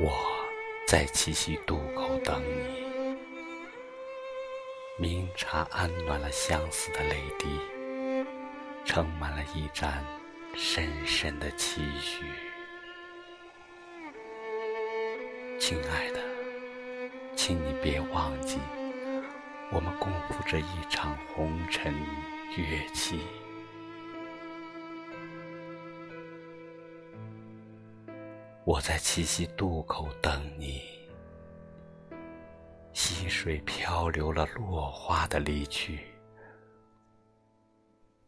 我在七夕渡口等你，茗茶安暖了相思的泪滴，盛满了一盏深深的期许。亲爱的，请你别忘记，我们共赴这一场红尘乐期。我在七夕渡口等你，溪水漂流了落花的离去，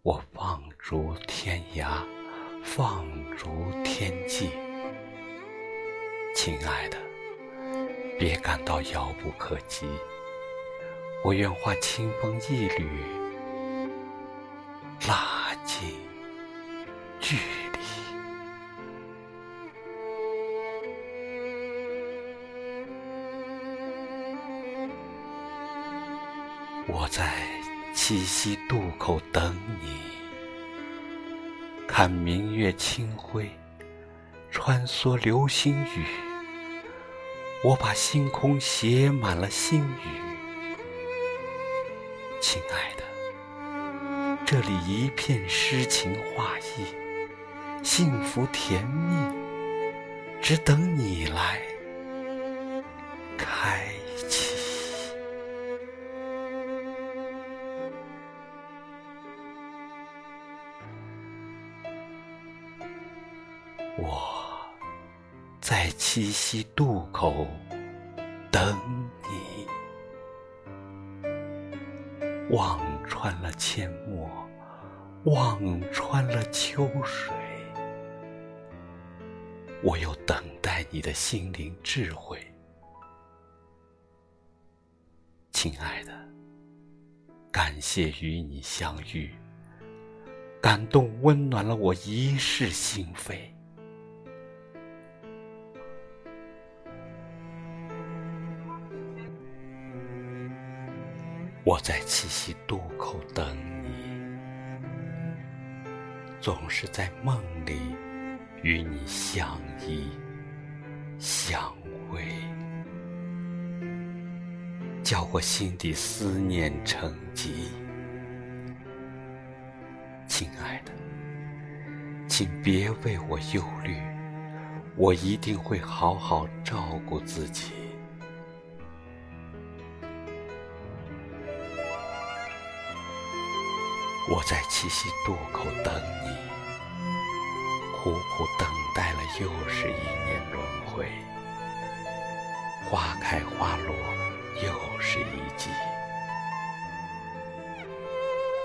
我放逐天涯，放逐天际。亲爱的，别感到遥不可及，我愿化清风一缕，拉近我在七夕渡口等你，看明月清辉，穿梭流星雨。我把星空写满了心语，亲爱的，这里一片诗情画意，幸福甜蜜，只等你来。在七夕渡口等你，望穿了阡陌，望穿了秋水，我又等待你的心灵智慧，亲爱的，感谢与你相遇，感动温暖了我一世心扉。我在七夕渡口等你，总是在梦里与你相依相偎，叫我心底思念成疾。亲爱的，请别为我忧虑，我一定会好好照顾自己。我在七夕渡口等你，苦苦等待了又是一年轮回，花开花落又是一季。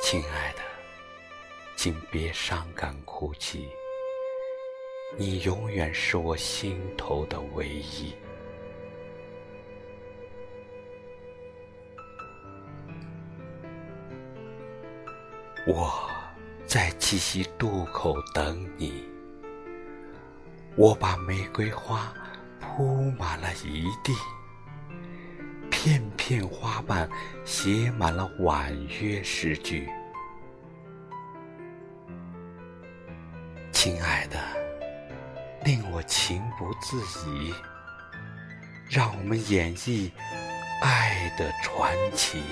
亲爱的，请别伤感哭泣，你永远是我心头的唯一。我在七夕渡口等你，我把玫瑰花铺满了一地，片片花瓣写满了婉约诗句。亲爱的，令我情不自已，让我们演绎爱的传奇。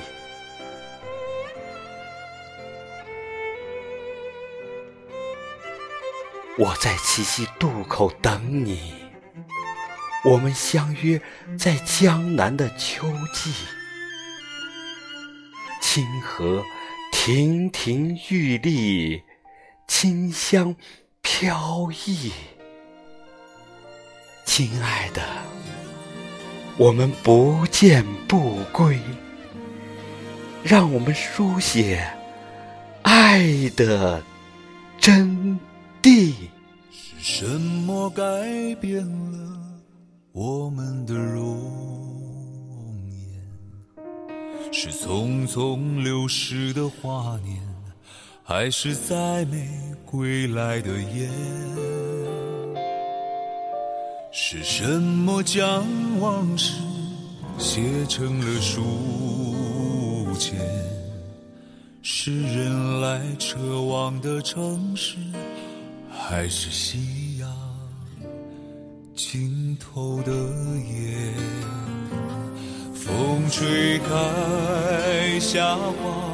我在七夕渡口等你，我们相约在江南的秋季，清河亭亭玉立，清香飘逸。亲爱的，我们不见不归，让我们书写爱的真。地是什么改变了我们的容颜？是匆匆流逝的华年，还是再没归来的雁？是什么将往事写成了书签？是人来车往的城市？还是夕阳尽头的夜。风吹开夏花，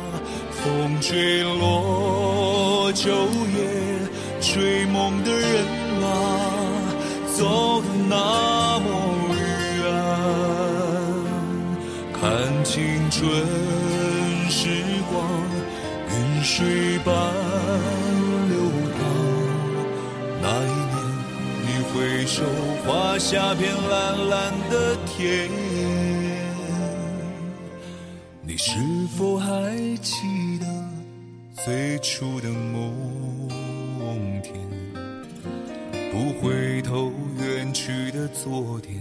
风吹落秋叶，追梦的人啊，走的那么远，看青春时光，云水般回首，画下片蓝蓝的天。你是否还记得最初的梦天？不回头，远去的昨天，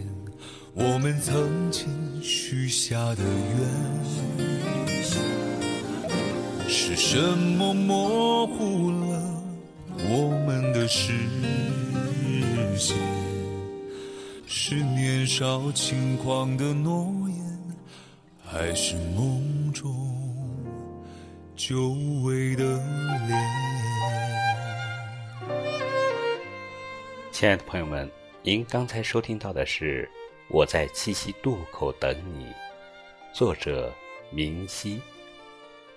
我们曾经许下的愿。是什么模糊了我们的视是年少轻狂的诺言，还是梦中久违的脸？亲爱的朋友们，您刚才收听到的是《我在七夕渡口等你》，作者明熙。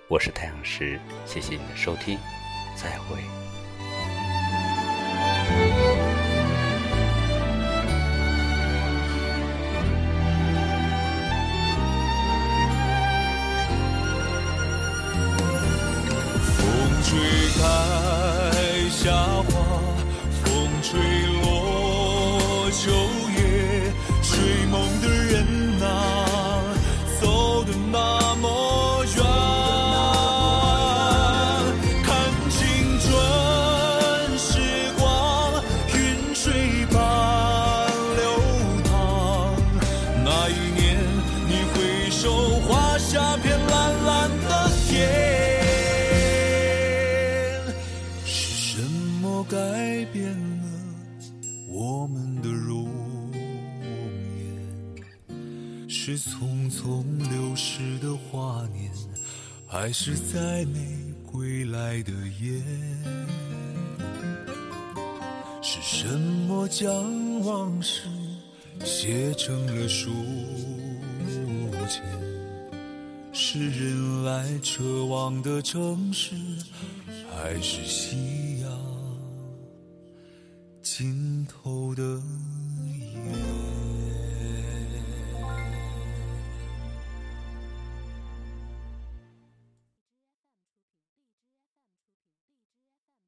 我是太阳石，谢谢你的收听，再会。改变了我们的容颜？是匆匆流逝的华年，还是再没归来的雁？是什么将往事写成了书签？是人来车往的城市，还是夕阳尽头的？